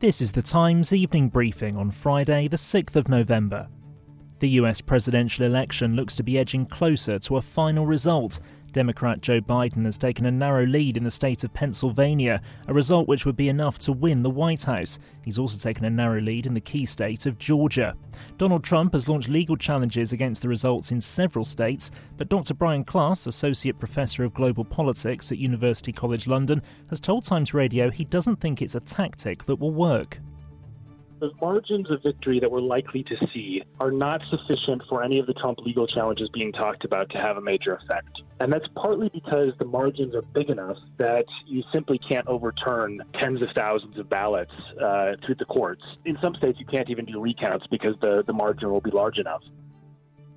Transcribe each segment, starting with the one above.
This is the Times evening briefing on Friday, the 6th of November. The US presidential election looks to be edging closer to a final result Democrat Joe Biden has taken a narrow lead in the state of Pennsylvania, a result which would be enough to win the White House. He's also taken a narrow lead in the key state of Georgia. Donald Trump has launched legal challenges against the results in several states, but Dr. Brian Klaas, Associate Professor of Global Politics at University College London, has told Times Radio he doesn't think it's a tactic that will work the margins of victory that we're likely to see are not sufficient for any of the Trump legal challenges being talked about to have a major effect. And that's partly because the margins are big enough that you simply can't overturn tens of thousands of ballots uh, through the courts. In some states, you can't even do recounts because the, the margin will be large enough.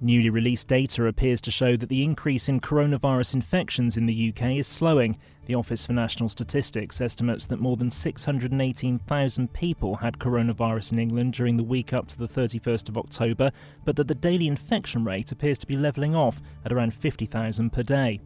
Newly released data appears to show that the increase in coronavirus infections in the UK is slowing. The Office for National Statistics estimates that more than 618,000 people had coronavirus in England during the week up to the 31st of October, but that the daily infection rate appears to be levelling off at around 50,000 per day.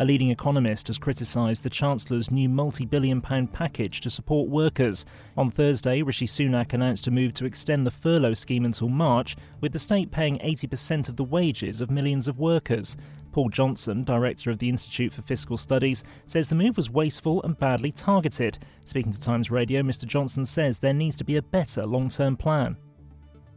A leading economist has criticised the Chancellor's new multi billion pound package to support workers. On Thursday, Rishi Sunak announced a move to extend the furlough scheme until March, with the state paying 80% of the wages of millions of workers. Paul Johnson, director of the Institute for Fiscal Studies, says the move was wasteful and badly targeted. Speaking to Times Radio, Mr. Johnson says there needs to be a better long term plan.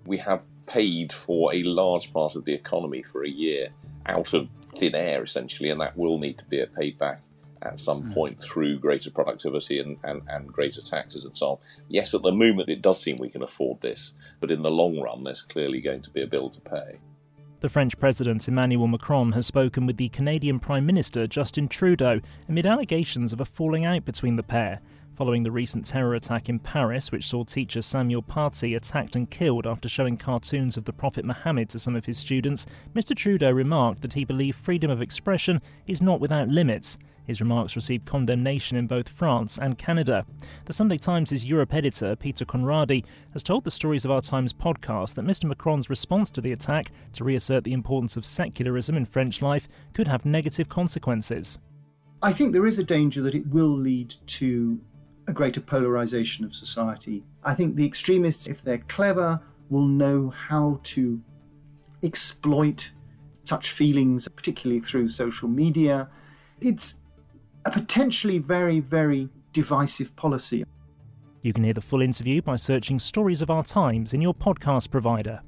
We have paid for a large part of the economy for a year out of thin air essentially, and that will need to be paid back at some mm. point through greater productivity and, and, and greater taxes and so on. Yes, at the moment it does seem we can afford this, but in the long run there's clearly going to be a bill to pay. The French President Emmanuel Macron has spoken with the Canadian Prime Minister Justin Trudeau amid allegations of a falling out between the pair following the recent terror attack in Paris, which saw teacher Samuel Paty attacked and killed after showing cartoons of the Prophet Muhammad to some of his students, Mr. Trudeau remarked that he believed freedom of expression is not without limits. His remarks received condemnation in both France and Canada. The Sunday Times' Europe editor, Peter Conradi, has told the Stories of Our Times podcast that Mr. Macron's response to the attack to reassert the importance of secularism in French life could have negative consequences. I think there is a danger that it will lead to a greater polarization of society. I think the extremists, if they're clever, will know how to exploit such feelings, particularly through social media. It's a potentially very, very divisive policy. You can hear the full interview by searching Stories of Our Times in your podcast provider.